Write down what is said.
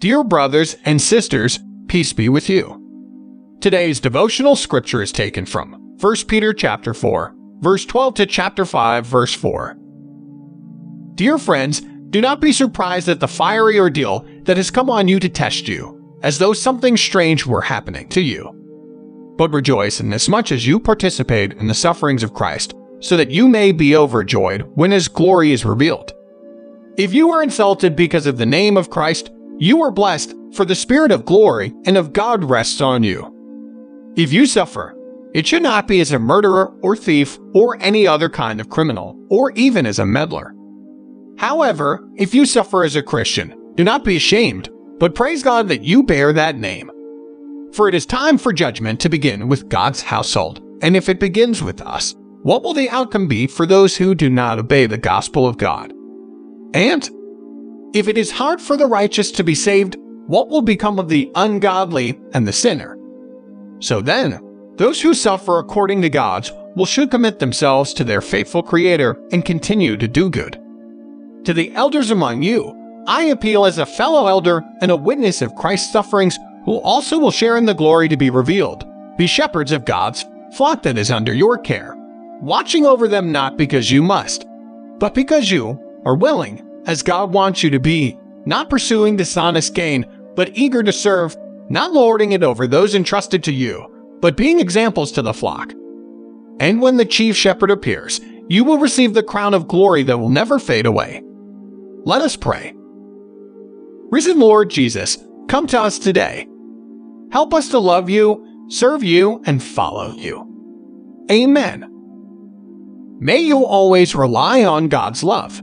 Dear brothers and sisters, peace be with you. Today's devotional scripture is taken from 1 Peter chapter 4, verse 12 to chapter 5, verse 4. Dear friends, do not be surprised at the fiery ordeal that has come on you to test you, as though something strange were happening to you. But rejoice inasmuch as you participate in the sufferings of Christ, so that you may be overjoyed when his glory is revealed. If you are insulted because of the name of Christ, you are blessed, for the Spirit of glory and of God rests on you. If you suffer, it should not be as a murderer or thief or any other kind of criminal, or even as a meddler. However, if you suffer as a Christian, do not be ashamed, but praise God that you bear that name. For it is time for judgment to begin with God's household, and if it begins with us, what will the outcome be for those who do not obey the gospel of God? And if it is hard for the righteous to be saved, what will become of the ungodly and the sinner? So then, those who suffer according to God's will should commit themselves to their faithful Creator and continue to do good. To the elders among you, I appeal as a fellow elder and a witness of Christ's sufferings, who also will share in the glory to be revealed. Be shepherds of God's flock that is under your care, watching over them not because you must, but because you are willing, as God wants you to be, not pursuing dishonest gain, but eager to serve, not lording it over those entrusted to you but being examples to the flock. And when the chief shepherd appears, you will receive the crown of glory that will never fade away. Let us pray. Risen Lord Jesus, come to us today. Help us to love you, serve you, and follow you. Amen. May you always rely on God's love.